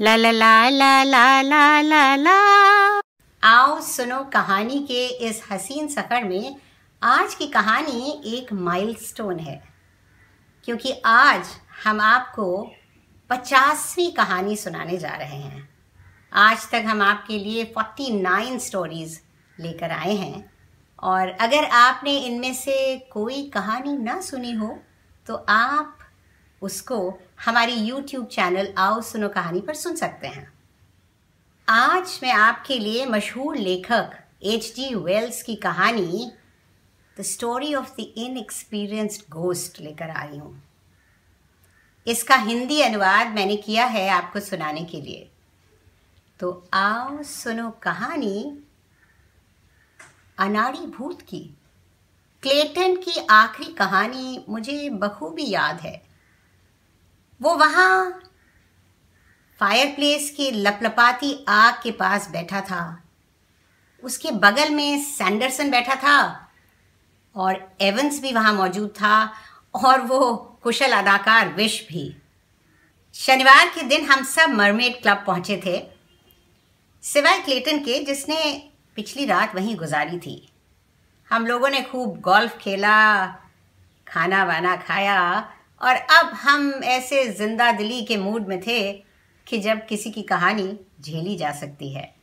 ला ला ला ला ला ला ला ला। आओ सुनो कहानी के इस हसीन सफ़र में आज की कहानी एक माइलस्टोन है, क्योंकि आज हम आपको पचासवीं कहानी सुनाने जा रहे हैं। आज तक हम आपके लिए फोर्टी नाइन स्टोरीज लेकर आए हैं, और अगर आपने इनमें से कोई कहानी ना सुनी हो तो आप उसको हमारी यूट्यूब चैनल आओ सुनो कहानी पर सुन सकते हैं। आज मैं आपके लिए मशहूर लेखक एच डी वेल्स की कहानी the story of the inexperienced ghost लेकर आई हूँ। इसका हिंदी अनुवाद मैंने किया है आपको सुनाने के लिए। तो आओ सुनो कहानी अनाड़ी भूत की। क्लेटन की आखिरी कहानी मुझे बखूबी याद है। वो वहाँ फायरप्लेस के लपलपाती आग के पास बैठा था। उसके बगल में सैंडरसन बैठा था और एवंस भी वहाँ मौजूद था और वो कुशल अदाकार विश भी। शनिवार के दिन हम सब मरमेड क्लब पहुँचे थे, सिवाय क्लेटन के, जिसने पिछली रात वहीं गुजारी थी। हम लोगों ने खूब गोल्फ खेला खाना वाना खाया और अब हम ऐसे ज़िंदा दिली के मूड में थे कि जब किसी की कहानी झेली जा सकती है।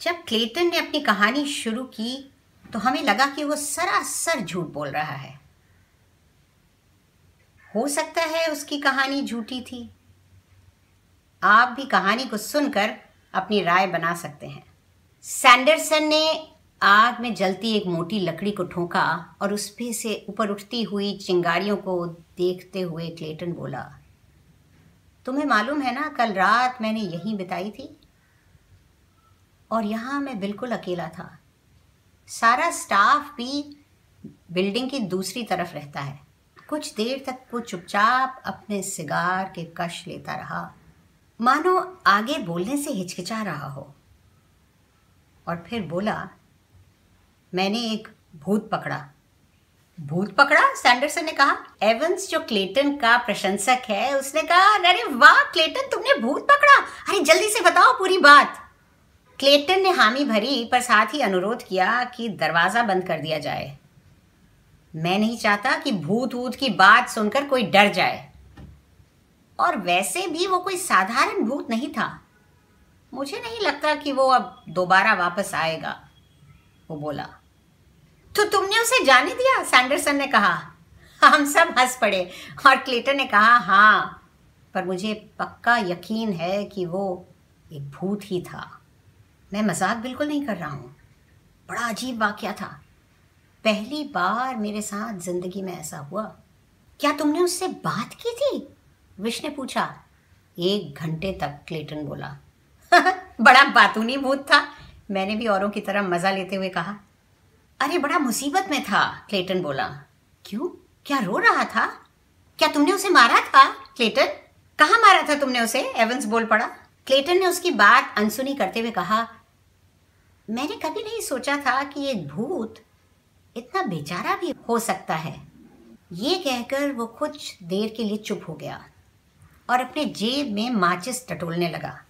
जब क्लेटन ने अपनी कहानी शुरू की तो हमें लगा कि वो सरासर झूठ बोल रहा है। हो सकता है उसकी कहानी झूठी थी। आप भी कहानी को सुनकर अपनी राय बना सकते हैं। सैंडरसन ने आग में जलती एक मोटी लकड़ी को ठोका और उस पे से ऊपर उठती हुई चिंगारियों को देखते हुए क्लेटन बोला, तुम्हें मालूम है ना, कल रात मैंने यहीं बिताई थी? और यहाँ मैं बिल्कुल अकेला था। सारा स्टाफ भी बिल्डिंग की दूसरी तरफ़ रहता है। कुछ देर तक वो चुपचाप अपने सिगार के कश लेता रहा। मानो आगे बोलने से हिचकिचा रहा हो। और फिर बोला, मैंने एक भूत पकड़ा। भूत पकड़ा, सैंडरसन ने कहा एवंस जो क्लेटन का प्रशंसक है, उसने कहा, अरे वाह क्लेटन तुमने भूत पकड़ा। अरे जल्दी से बताओ पूरी बात. क्लेटन ने हामी भरी, पर साथ ही अनुरोध किया कि दरवाज़ा बंद कर दिया जाए। मैं नहीं चाहता कि भूत वूत की बात सुनकर कोई डर जाए। और वैसे भी वो कोई साधारण भूत नहीं था। मुझे नहीं लगता कि वो अब दोबारा वापस आएगा, वो बोला। तो तुमने उसे जाने दिया? सैंडरसन ने कहा। हम सब हंस पड़े और क्लेटर ने कहा हाँ पर मुझे पक्का यकीन है कि वो एक भूत ही था। मैं मज़ाक बिल्कुल नहीं कर रहा हूँ। बड़ा अजीब वाक्य था। पहली बार मेरे साथ ज़िंदगी में ऐसा हुआ। क्या तुमने उससे बात की थी? विश ने पूछा। एक घंटे तक क्लेटन बोला। बड़ा बातूनी भूत था। मैंने भी औरों की तरह मज़ा लेते हुए कहा। अरे, बड़ा मुसीबत में था, क्लेटन बोला। क्यों? क्या रो रहा था? क्या तुमने उसे मारा था, क्लेटन? कहा मारा था तुमने उसे? एवंस बोल पड़ा। क्लेटन ने उसकी बात अनसुनी करते हुए कहा, मैंने कभी नहीं सोचा था कि एक भूत इतना बेचारा भी हो सकता है। ये कहकर वो कुछ देर के लिए चुप हो गया और अपने जेब में माचिस टटोलने लगा।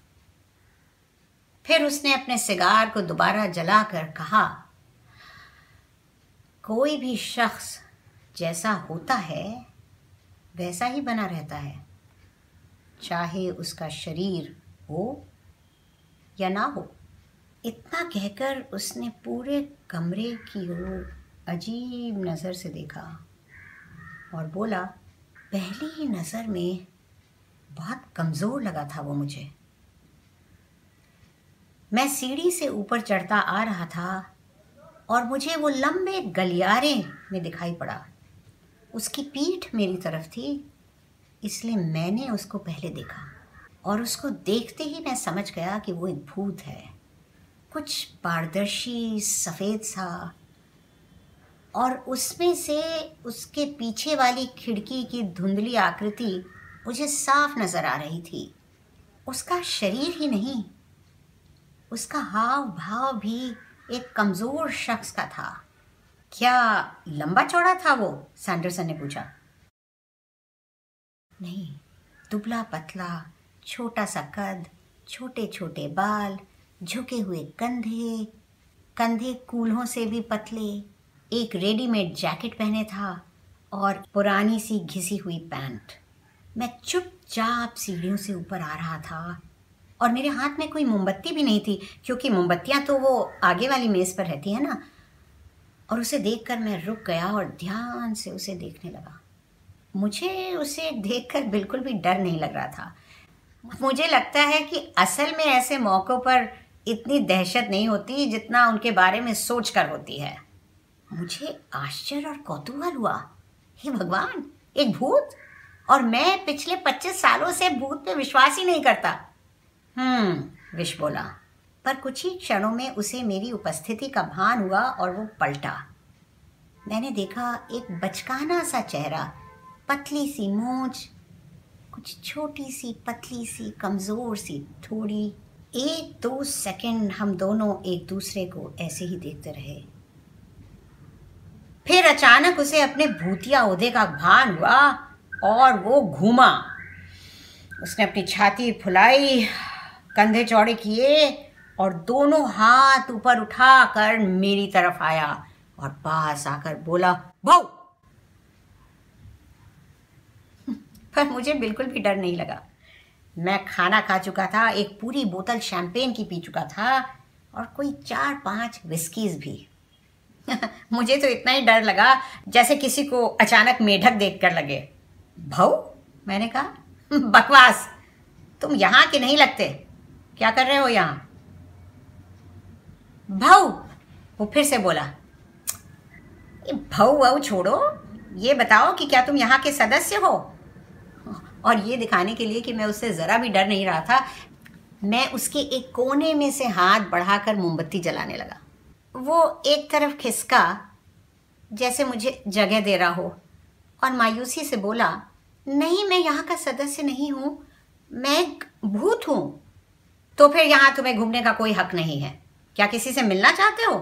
फिर उसने अपने सिगार को दोबारा जलाकर कहा कोई भी शख्स जैसा होता है, वैसा ही बना रहता है। चाहे उसका शरीर हो या ना हो, इतना कहकर उसने पूरे कमरे की ओर अजीब नज़र से देखा और बोला, पहली ही नज़र में बहुत कमज़ोर लगा था वो मुझे। मैं सीढ़ी से ऊपर चढ़ता आ रहा था और मुझे वो लंबे गलियारे में दिखाई पड़ा। उसकी पीठ मेरी तरफ़ थी, इसलिए मैंने उसको पहले देखा और उसको देखते ही मैं समझ गया कि वो एक भूत है। कुछ पारदर्शी, सफ़ेद सा और उसमें से उसके पीछे वाली खिड़की की धुंधली आकृति मुझे साफ़ नज़र आ रही थी। उसका शरीर ही नहीं, उसका हाव भाव भी एक कमज़ोर शख्स का था। क्या लंबा चौड़ा था वो? सैंडरसन ने पूछा। नहीं, दुबला पतला, छोटा सा कद छोटे छोटे बाल, झुके हुए कंधे कंधे कूल्हों से भी पतले, एक रेडीमेड जैकेट पहने था और पुरानी सी घिसी हुई पैंट। मैं चुपचाप सीढ़ियों से ऊपर आ रहा था और मेरे हाथ में कोई मोमबत्ती भी नहीं थी, क्योंकि मोमबत्तियाँ तो वो आगे वाली मेज़ पर रहती है ना। और उसे देखकर मैं रुक गया और ध्यान से उसे देखने लगा। मुझे उसे देखकर बिल्कुल भी डर नहीं लग रहा था। मुझे लगता है कि असल में ऐसे मौक़ों पर इतनी दहशत नहीं होती जितना उनके बारे में सोच कर होती है। मुझे आश्चर्य और कौतूहल हुआ। हे भगवान, एक भूत? और मैं पिछले पच्चीस सालों से भूत पे विश्वास ही नहीं करता। हम्म विश बोला। पर कुछ ही क्षणों में उसे मेरी उपस्थिति का भान हुआ और वो पलटा। मैंने देखा एक बचकाना सा चेहरा, पतली सी मूछ कुछ छोटी सी, पतली सी, कमज़ोर सी, थोड़ी। एक, दो सेकंड हम दोनों एक दूसरे को ऐसे ही देखते रहे। फिर अचानक उसे अपने भूतिया ओहदे का भान हुआ और वो घूमा। उसने अपनी छाती फुलाई कंधे चौड़े किए और दोनों हाथ ऊपर उठाकर मेरी तरफ़ आया और पास आकर बोला भाऊ पर मुझे बिल्कुल भी डर नहीं लगा। मैं खाना खा चुका था, एक पूरी बोतल शैंपेन की पी चुका था और कोई चार पाँच विस्कीज भी। मुझे तो इतना ही डर लगा जैसे किसी को अचानक मेढक देखकर लगे। भाऊ मैंने कहा, बकवास! तुम यहाँ के नहीं लगते। क्या कर रहे हो यहाँ? भाऊ, वो फिर से बोला भाऊ भाऊ, छोड़ो। ये बताओ कि क्या तुम यहाँ के सदस्य हो? और ये दिखाने के लिए कि मैं उससे ज़रा भी डर नहीं रहा था, मैं उसके एक कोने में से हाथ बढ़ाकर मोमबत्ती जलाने लगा। वो एक तरफ़ खिसका, जैसे मुझे जगह दे रहा हो, और मायूसी से बोला, नहीं, मैं यहाँ का सदस्य नहीं हूँ, मैं भूत हूँ। तो फिर यहाँ तुम्हें घूमने का कोई हक नहीं है। क्या किसी से मिलना चाहते हो?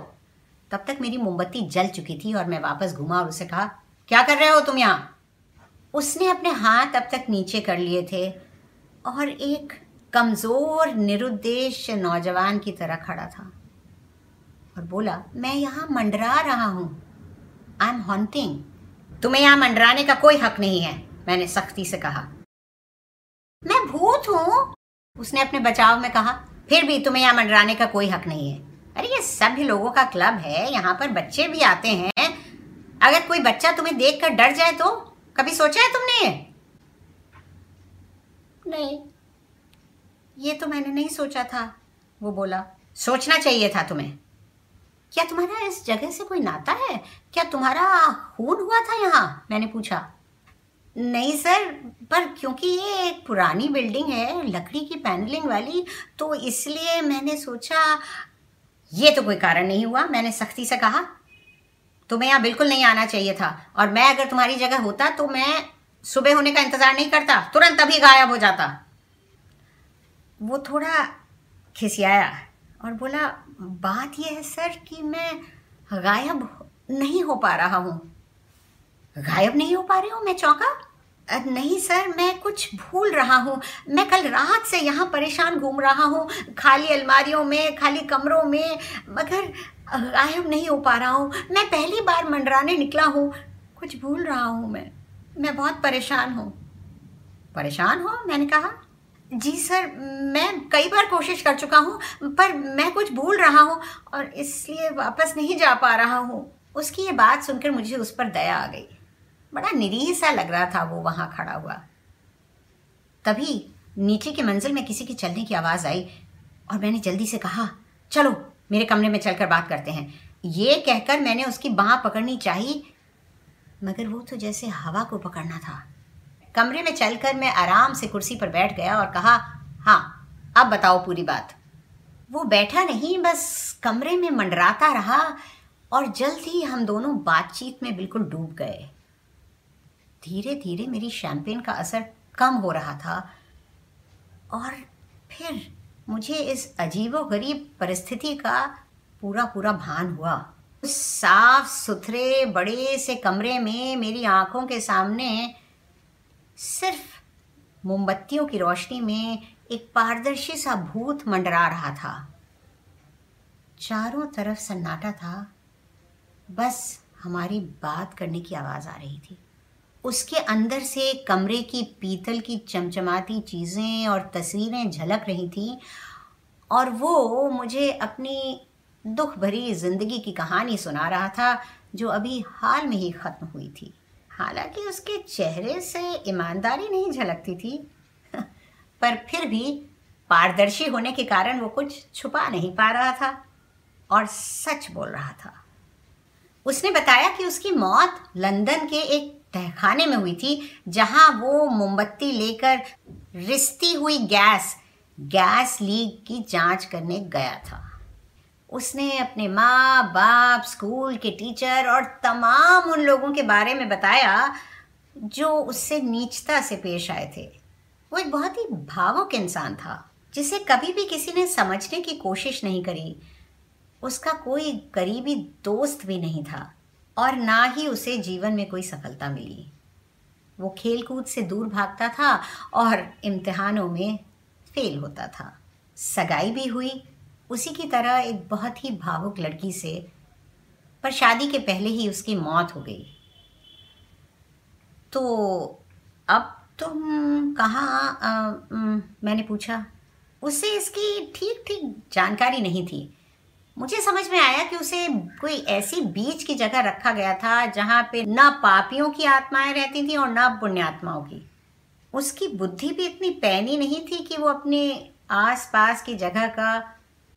तब तक मेरी मोमबत्ती जल चुकी थी और मैं वापस घूमा और उसे कहा, क्या कर रहे हो तुम यहाँ? उसने अपने हाथ अब तक नीचे कर लिए थे और एक कमज़ोर, निरुद्देश नौजवान की तरह खड़ा था और बोला, मैं यहाँ मंडरा रहा हूँ। आई एम हॉन्टिंग तुम्हें यहाँ मंडराने का कोई हक नहीं है, मैंने सख्ती से कहा। मैं भूत हूँ। उसने अपने बचाव में कहा फिर भी तुम्हें यहाँ मंडराने का कोई हक नहीं है। अरे ये सभी लोगों का क्लब है यहाँ पर बच्चे भी आते हैं। अगर कोई बच्चा तुम्हें देख कर डर जाए तो? कभी सोचा है तुमने? नहीं। ये तो मैंने नहीं सोचा था वो बोला। सोचना चाहिए था तुम्हें। क्या तुम्हारा इस जगह से कोई नाता है? क्या तुम्हारा खून हुआ था यहाँ? मैंने पूछा। नहीं सर, पर क्योंकि ये एक पुरानी बिल्डिंग है, लकड़ी की पैनलिंग वाली तो इसलिए मैंने सोचा, ये तो कोई कारण नहीं हुआ, मैंने सख्ती से कहा, तुम्हें यहाँ बिल्कुल नहीं आना चाहिए था, और मैं अगर तुम्हारी जगह होता तो मैं सुबह होने का इंतज़ार नहीं करता, तुरंत अभी गायब हो जाता। वो थोड़ा खिसियाया और बोला, बात यह है सर कि मैं गायब नहीं हो पा रहा हूँ। गायब नहीं हो पा रही हूँ मैं चौंका? नहीं सर, मैं कुछ भूल रहा हूँ। मैं कल रात से यहाँ परेशान घूम रहा हूँ। खाली अलमारियों में, खाली कमरों में, मगर गायब नहीं हो पा रहा हूँ। मैं पहली बार मंडराने निकला हूँ। कुछ भूल रहा हूँ मैं। मैं बहुत परेशान हूँ। परेशान हो, मैंने कहा? जी सर, मैं कई बार कोशिश कर चुका हूँ, पर मैं कुछ भूल रहा हूँ और इसलिए वापस नहीं जा पा रहा हूँ। उसकी ये बात सुनकर मुझे उस पर दया आ गई। बड़ा निरीह सा लग रहा था वो वहाँ खड़ा हुआ। तभी नीचे की मंजिल में किसी की चलने की आवाज़ आई और मैंने जल्दी से कहा, चलो, मेरे कमरे में चलकर बात करते हैं। ये कहकर मैंने उसकी बाह पकड़नी चाहिए, मगर वो तो जैसे हवा को पकड़ना था। कमरे में चलकर मैं आराम से कुर्सी पर बैठ गया और कहा हाँ अब बताओ पूरी बात। वो बैठा नहीं, बस कमरे में मंडराता रहा और जल्द ही हम दोनों बातचीत में बिल्कुल डूब गए। धीरे धीरे मेरी शैम्पेन का असर कम हो रहा था और फिर मुझे इस अजीबो गरीब परिस्थिति का पूरा पूरा भान हुआ। उस साफ़ सुथरे बड़े से कमरे में मेरी आँखों के सामने सिर्फ़ मोमबत्तियों की रोशनी में एक पारदर्शी सा भूत मंडरा रहा था। चारों तरफ़ सन्नाटा था। बस हमारी बात करने की आवाज़ आ रही थी। उसके अंदर से कमरे की पीतल की चमचमाती चीज़ें और तस्वीरें झलक रही थीं और वो मुझे अपनी दुख भरी ज़िंदगी की कहानी सुना रहा था, जो अभी हाल में ही ख़त्म हुई थी। हालाँकि उसके चेहरे से ईमानदारी नहीं झलकती थी, पर फिर भी पारदर्शी होने के कारण वो कुछ छुपा नहीं पा रहा था और सच बोल रहा था। उसने बताया कि उसकी मौत लंदन के एक तहखाने में हुई थी, जहाँ वो मोमबत्ती लेकर रिश्ती हुई गैस गैस लीक की जाँच करने गया था। उसने अपने माँ बाप स्कूल के टीचर और तमाम उन लोगों के बारे में बताया, जो उससे नीचता से पेश आए थे। वो एक बहुत ही भावुक इंसान था, जिसे कभी भी किसी ने समझने की कोशिश नहीं करी। उसका कोई करीबी दोस्त भी नहीं था। और ना ही उसे जीवन में कोई सफलता मिली। वो खेल कूद से दूर भागता था और इम्तिहानों में फेल होता था। सगाई भी हुई। उसी की तरह एक बहुत ही भावुक लड़की से, पर शादी के पहले ही उसकी मौत हो गई। तो अब तुम कहाँ मैंने पूछा। उससे इसकी ठीक ठीक जानकारी नहीं थी। मुझे समझ में आया कि उसे कोई ऐसी बीच की जगह रखा गया था जहाँ पे ना पापियों की आत्माएँ रहती थी और ना पुण्यात्माओं की। उसकी बुद्धि भी इतनी पैनी नहीं थी कि वो अपने आसपास की जगह का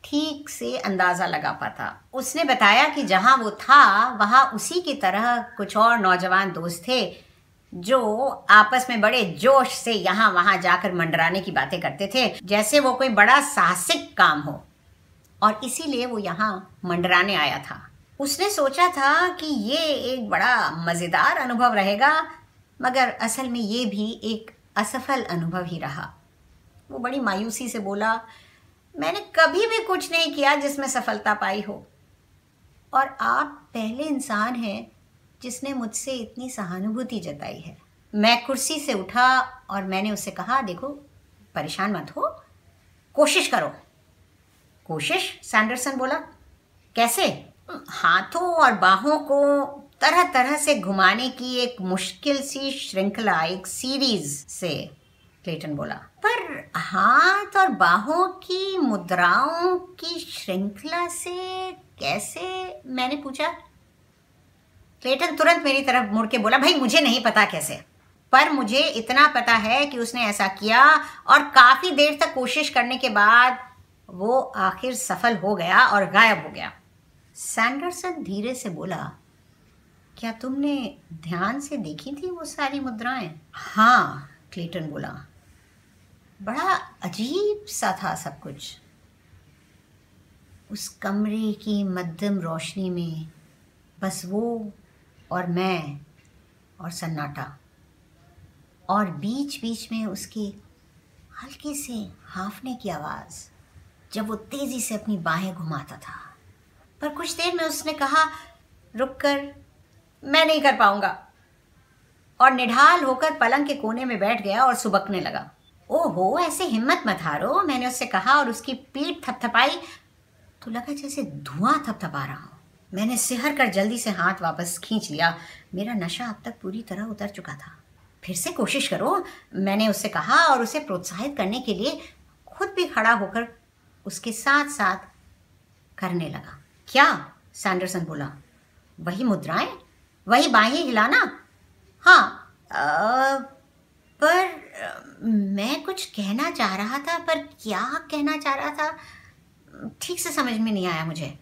ठीक से अंदाज़ा लगा पाता। उसने बताया कि जहाँ वो था, वहाँ उसी की तरह कुछ और नौजवान दोस्त थे जो आपस में बड़े जोश से यहाँ वहाँ जाकर मंडराने की बातें करते थे, जैसे वो कोई बड़ा साहसिक काम हो। और इसीलिए वो यहाँ मंडराने आया था। उसने सोचा था कि ये एक बड़ा मज़ेदार अनुभव रहेगा, मगर असल में ये भी एक असफल अनुभव ही रहा। वो बड़ी मायूसी से बोला, मैंने कभी भी कुछ नहीं किया जिसमें सफलता पाई हो। और आप पहले इंसान हैं जिसने मुझसे इतनी सहानुभूति जताई है। मैं कुर्सी से उठा और मैंने उससे कहा, देखो, परेशान मत हो, कोशिश करो। कोशिश, सैंडरसन बोला, कैसे? हाथों और बाहों को तरह तरह से घुमाने की एक मुश्किल सी श्रृंखला, एक सीरीज़ से, क्लेटन बोला। पर हाथ और बाहों की मुद्राओं की श्रृंखला से कैसे? मैंने पूछा। क्लेटन तुरंत मेरी तरफ़ मुड़ के बोला, भाई, मुझे नहीं पता कैसे, पर मुझे इतना पता है कि उसने ऐसा किया और काफ़ी देर तक कोशिश करने के बाद वो आखिर सफल हो गया और गायब हो गया। सैंडरसन धीरे से बोला, क्या तुमने ध्यान से देखी थी वो सारी मुद्राएँ? हाँ क्लेटन बोला। बड़ा अजीब सा था सब कुछ। उस कमरे की मध्यम रोशनी में बस वो और मैं और सन्नाटा और बीच बीच में उसकी हल्के से हाफने की आवाज़। जब वो तेज़ी से अपनी बाहें घुमाता था। पर कुछ देर में उसने कहा रुक कर मैं नहीं कर पाऊँगा। और निढाल होकर पलंग के कोने में बैठ गया और सुबकने लगा। ओहो, ऐसे हिम्मत मत हारो, मैंने उससे कहा और उसकी पीठ थपथपाई तो लगा जैसे धुआँ थपथपा रहा हूँ। मैंने सिहर कर जल्दी से हाथ वापस खींच लिया। मेरा नशा अब तक पूरी तरह उतर चुका था। फिर से कोशिश करो, मैंने उससे कहा और उसे प्रोत्साहित करने के लिए खुद भी खड़ा होकर उसके साथ साथ करने लगा। क्या? सैंडरसन बोला वही मुद्राएँ? वही बाहें हिलाना? हाँ आ, पर मैं कुछ कहना चाह रहा था पर क्या कहना चाह रहा था? ठीक से समझ में नहीं आया मुझे।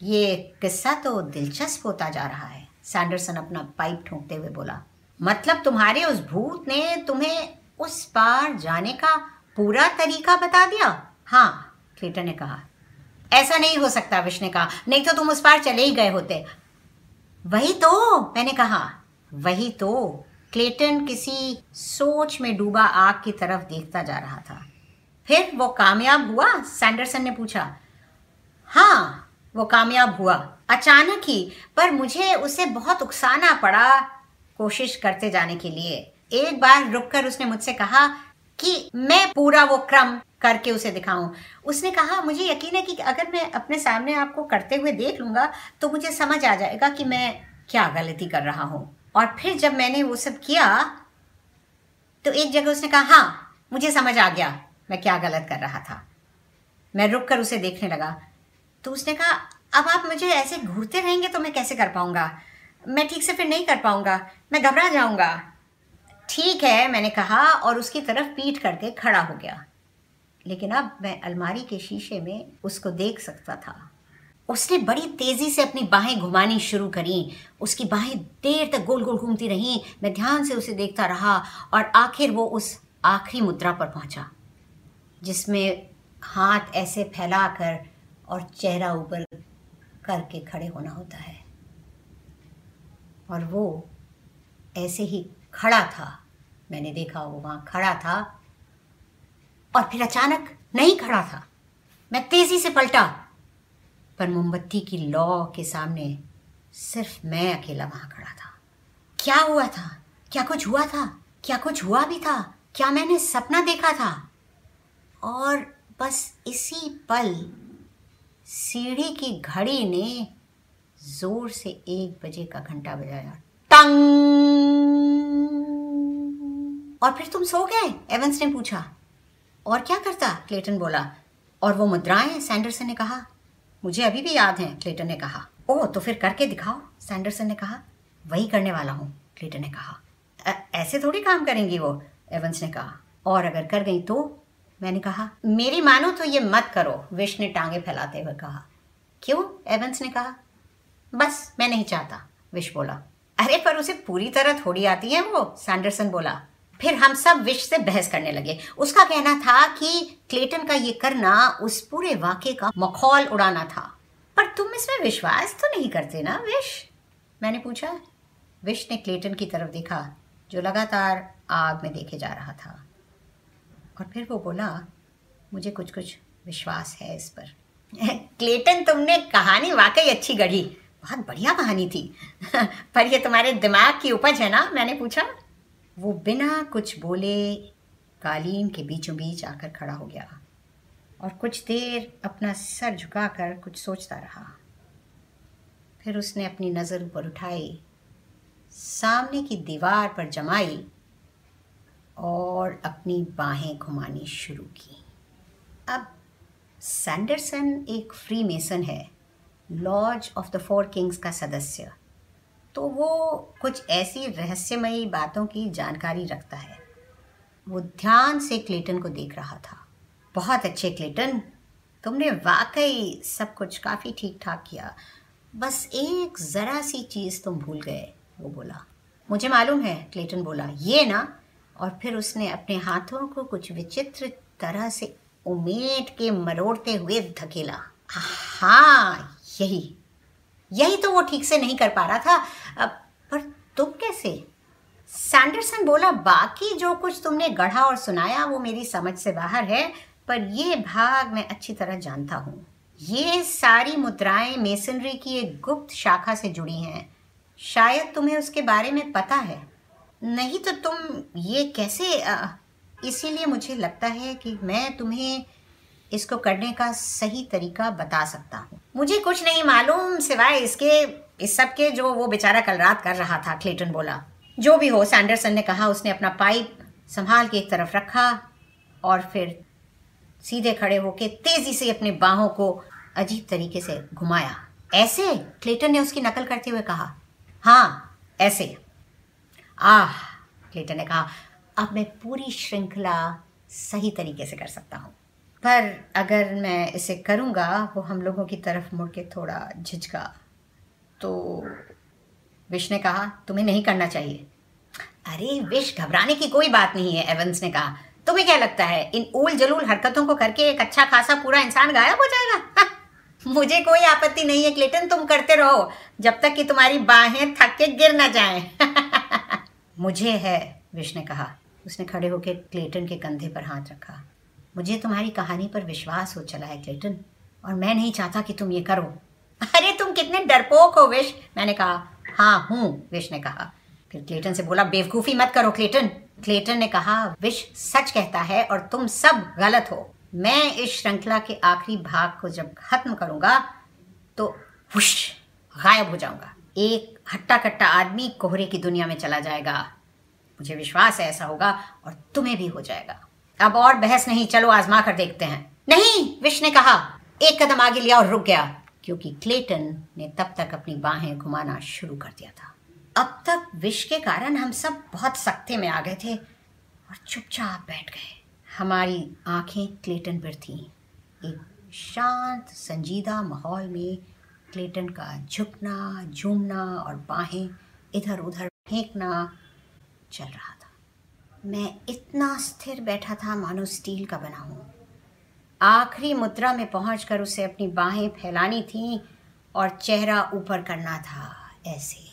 ये किस्सा तो दिलचस्प होता जा रहा है सैंडरसन अपना पाइप ठोंकते हुए बोला। मतलब तुम्हारे उस भूत ने तुम्हें उस पार जाने का पूरा तरीका बता दिया? हाँ क्लेटन ने कहा। ऐसा नहीं हो सकता विश ने कहा नहीं तो तुम उस पार चले ही गए होते। वही तो मैंने कहा। वही तो क्लेटन किसी सोच में डूबा आग की तरफ़ देखता जा रहा था। फिर वो कामयाब हुआ? सैंडरसन ने पूछा। हाँ वो कामयाब हुआ। अचानक ही, पर मुझे उसे बहुत उकसाना पड़ा कोशिश करते जाने के लिए। एक बार रुककर उसने मुझसे कहा कि मैं पूरा वो क्रम करके उसे दिखाऊँ। उसने कहा, मुझे यकीन है कि अगर मैं अपने सामने आपको करते हुए देख लूँगा तो मुझे समझ आ जाएगा कि मैं क्या गलती कर रहा हूँ। और फिर जब मैंने वो सब किया तो एक जगह उसने कहा हाँ मुझे समझ आ गया, मैं क्या गलत कर रहा था। मैं रुक कर उसे देखने लगा। तो उसने कहा, अब आप मुझे ऐसे घूरते रहेंगे तो मैं कैसे कर पाऊँगा? मैं ठीक से फिर नहीं कर पाऊँगा। मैं घबरा जाऊँगा। ठीक है, मैंने कहा, और उसकी तरफ़ पीठ करके खड़ा हो गया। लेकिन अब मैं अलमारी के शीशे में उसको देख सकता था। उसने बड़ी तेज़ी से अपनी बाहें घुमानी शुरू करी। उसकी बाहें देर तक गोल गोल घूमती रहीं। मैं ध्यान से उसे देखता रहा और आखिर वो उस आखिरी मुद्रा पर पहुँचा, जिसमें हाथ ऐसे फैलाकर और चेहरा ऊपर करके खड़े होना होता है। और वो ऐसे ही खड़ा था। मैंने देखा वो वहाँ खड़ा था और फिर अचानक नहीं खड़ा था। मैं तेज़ी से पलटा, पर मोमबत्ती की लौ के सामने सिर्फ़ मैं अकेला वहाँ खड़ा था। क्या हुआ था? क्या कुछ हुआ था? क्या कुछ हुआ भी था? क्या मैंने सपना देखा था? और बस इसी पल सीढ़ी की घड़ी ने ज़ोर से एक बजे का घंटा बजाया टंग और फिर तुम सो गए? एवंस ने पूछा। और क्या करता? क्लेटन बोला। और वो मुद्राएँ? सैंडरसन ने कहा। मुझे अभी भी याद है क्लेटन ने कहा। ओह तो फिर करके दिखाओ सैंडरसन ने कहा। वही करने वाला हूँ क्लेटन ने कहा। ऐसे थोड़ी काम करेंगी वो एवंस ने कहा। और अगर कर गई तो? मैंने कहा, मेरी मानो तो ये मत करो विश ने टांगे फैलाते हुए कहा। क्यों? एवंस ने कहा। बस, मैं नहीं चाहता विश बोला। अरे, पर उसे पूरी तरह थोड़ी आती है वो, सैंडरसन बोला। फिर हम सब विश से बहस करने लगे। उसका कहना था कि क्लेटन का ये करना उस पूरे वाक्य का मखौल उड़ाना था। पर तुम इसमें विश्वास तो नहीं करते ना विश मैंने पूछा। विश ने क्लेटन की तरफ़ देखा, जो लगातार आग में देखे जा रहा था। और फिर वो बोला, मुझे कुछ कुछ विश्वास है इस पर। क्लेटन, तुमने कहानी वाकई अच्छी गढ़ी। बहुत बढ़िया कहानी थी। पर ये तुम्हारे दिमाग की उपज है ना? मैंने पूछा। वो बिना कुछ बोले कालीन के बीचों बीच आकर खड़ा हो गया और कुछ देर अपना सर झुकाकर कुछ सोचता रहा। फिर उसने अपनी नज़र ऊपर उठाई, सामने की दीवार पर जमाई और अपनी बाहें घुमानी शुरू की। अब सैंडरसन एक फ्री मेसन है। Lodge of the four kings का सदस्य। तो वो कुछ ऐसी रहस्यमयी बातों की जानकारी रखता है। वो ध्यान से क्लेटन को देख रहा था। बहुत अच्छे क्लेटन। तुमने वाकई सब कुछ काफ़ी ठीक ठाक किया। बस एक ज़रा सी चीज़ तुम भूल गए, वो बोला। मुझे मालूम है, क्लेटन बोला, ये ना। और फिर उसने अपने हाथों को कुछ विचित्र तरह से उमेट के मरोड़ते हुए धकेला। हाँ यही। यही तो वो ठीक से नहीं कर पा रहा था। पर तुम कैसे? सैंडरसन बोला, बाकी जो कुछ तुमने गढ़ा और सुनाया, वो मेरी समझ से बाहर है, पर ये भाग मैं अच्छी तरह जानता हूँ। ये सारी मुद्राएँ मेसनरी की एक गुप्त शाखा से जुड़ी हैं। शायद तुम्हें उसके बारे में पता है। नहीं तो तुम ये कैसे इसीलिए मुझे लगता है कि मैं तुम्हें इसको करने का सही तरीका बता सकता हूँ। मुझे कुछ नहीं मालूम सिवाय इसके, इस सब के जो वो बेचारा कल रात कर रहा था, क्लेटन बोला। जो भी हो, सैंडरसन ने कहा, उसने अपना पाइप संभाल के एक तरफ़ रखा और फिर सीधे खड़े होके तेज़ी से अपने बाहों को अजीब तरीके से घुमाया। ऐसे? क्लेटन ने उसकी नकल करते हुए कहा। हाँ ऐसे। आह, क्लेटन ने कहा, अब मैं पूरी श्रृंखला सही तरीके से कर सकता हूँ। पर अगर मैं इसे करूँगा, वो हम लोगों की तरफ़ मुड़ के थोड़ा झिझका। तो विश ने कहा, तुम्हें नहीं करना चाहिए। अरे विश घबराने की कोई बात नहीं है, एवंस ने कहा। तुम्हें क्या लगता है, इन ऊल जलूल हरकतों को करके एक अच्छा खासा पूरा इंसान गायब हो जाएगा? मुझे कोई आपत्ति नहीं है, क्लेटन, तुम करते रहो, जब तक कि तुम्हारी बाहें थक के गिर ना जाएँ। मुझे है विश ने कहा। उसने खड़े होकर क्लेटन के कंधे पर हाथ रखा। मुझे तुम्हारी कहानी पर विश्वास हो चला है, क्लेटन, और मैं नहीं चाहता कि तुम ये करो। अरे, तुम कितने डरपोक हो, विश। मैंने कहा हाँ हूँ, विश ने कहा। फिर क्लेटन से बोला, बेवकूफ़ी मत करो, क्लेटन। क्लेटन ने कहा, विश, सच कहता है और तुम सब गलत हो। मैं इस श्रृंखला के आखिरी भाग को जब खत्म करूँगा तो हुश गायब हो जाऊँगा। एक हट्टा कट्टा आदमी कोहरे की दुनिया में चला जाएगा। मुझे विश्वास है ऐसा होगा और तुम्हें भी हो जाएगा। अब और बहस नहीं, चलो आजमा कर देखते हैं। नहीं विश ने कहा, एक कदम आगे लिया और रुक गया। क्योंकि क्लेटन ने तब तक अपनी बाहें घुमाना शुरू कर दिया था। अब तक विश के कारण हम सब बहुत सख्ते में आ गए थे और चुपचाप बैठ गए। हमारी आँखें क्लेटन पर थीं। एक शांत, संजीदा माहौल में क्लेटन का झुकना, झूमना और बाहें इधर उधर फेंकना चल रहा था। मैं इतना स्थिर बैठा था मानो स्टील का बना हूँ। आखिरी मुद्रा में पहुंचकर उसे अपनी बाहें फैलानी थीं और चेहरा ऊपर करना था ऐसे।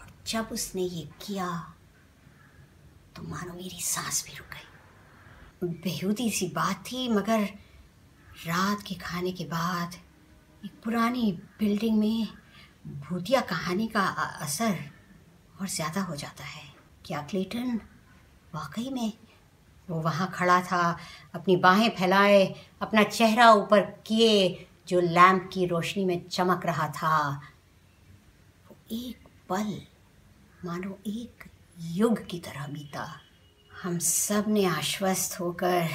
और जब उसने ये किया तो मानो मेरी सांस भी रुक गई। बेहूदी सी बात थी, मगर रात के खाने के बाद एक पुरानी बिल्डिंग में भूतिया कहानी का असर और ज़्यादा हो जाता है। क्या क्लेटन? वाकई में? वो वहाँ खड़ा था, अपनी बाहें फैलाए, अपना चेहरा ऊपर किए, जो लैंप की रोशनी में चमक रहा था। वो एक पल, मानो एक युग की तरह बीता। हम सबने आश्वस्त होकर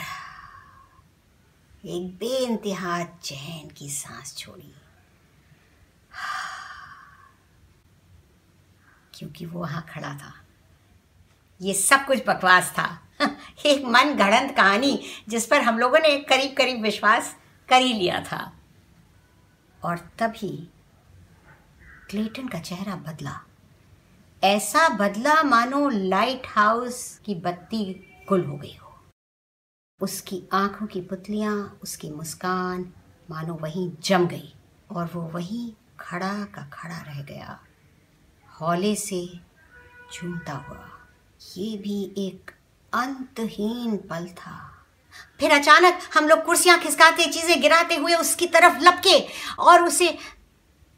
एक बेइंतहा चैन की सांस छोड़ी। क्योंकि वो वहाँ खड़ा था। ये सब कुछ बकवास था। एक मन गढ़ंत कहानी जिस पर हम लोगों ने करीब करीब विश्वास कर ही लिया था। और तभी क्लेटन का चेहरा बदला। ऐसा बदला मानो लाइट हाउस की बत्ती गुल हो गई हो। उसकी आँखों की पुतलियाँ, उसकी मुस्कान मानो वहीं जम गई और वो वहीं खड़ा का खड़ा रह गया। हौले से झूमता हुआ। ये भी एक अंतहीन पल था। फिर अचानक हम लोग कुर्सियाँ खिसकाते, चीज़ें गिराते हुए उसकी तरफ़ लपके और उसे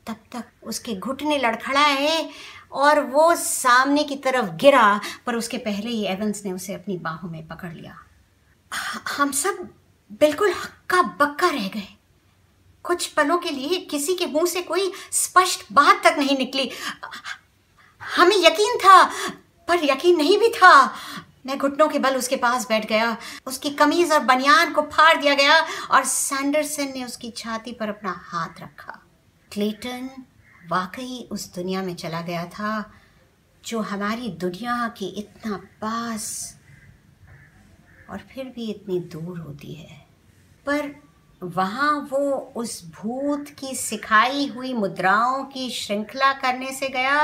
तब तक उसके घुटने लड़खड़ाए और वो सामने की तरफ़ गिरा, पर उसके पहले ही एवंस ने उसे अपनी बाहों में पकड़ लिया। हम सब बिल्कुल हक्का बक्का रह गए। कुछ पलों के लिए किसी के मुँह से कोई स्पष्ट बात तक नहीं निकली। हमें यकीन था पर यकीन नहीं भी था। मैं घुटनों के बल उसके पास बैठ गया। उसकी कमीज और बनियान को फाड़ दिया गया और सैंडरसन ने उसकी छाती पर अपना हाथ रखा। क्लेटन वाकई उस दुनिया में चला गया था, जो हमारी दुनिया के इतना पास और फिर भी इतनी दूर होती है। पर वहाँ वो उस भूत की सिखाई हुई मुद्राओं की श्रृंखला करने से गया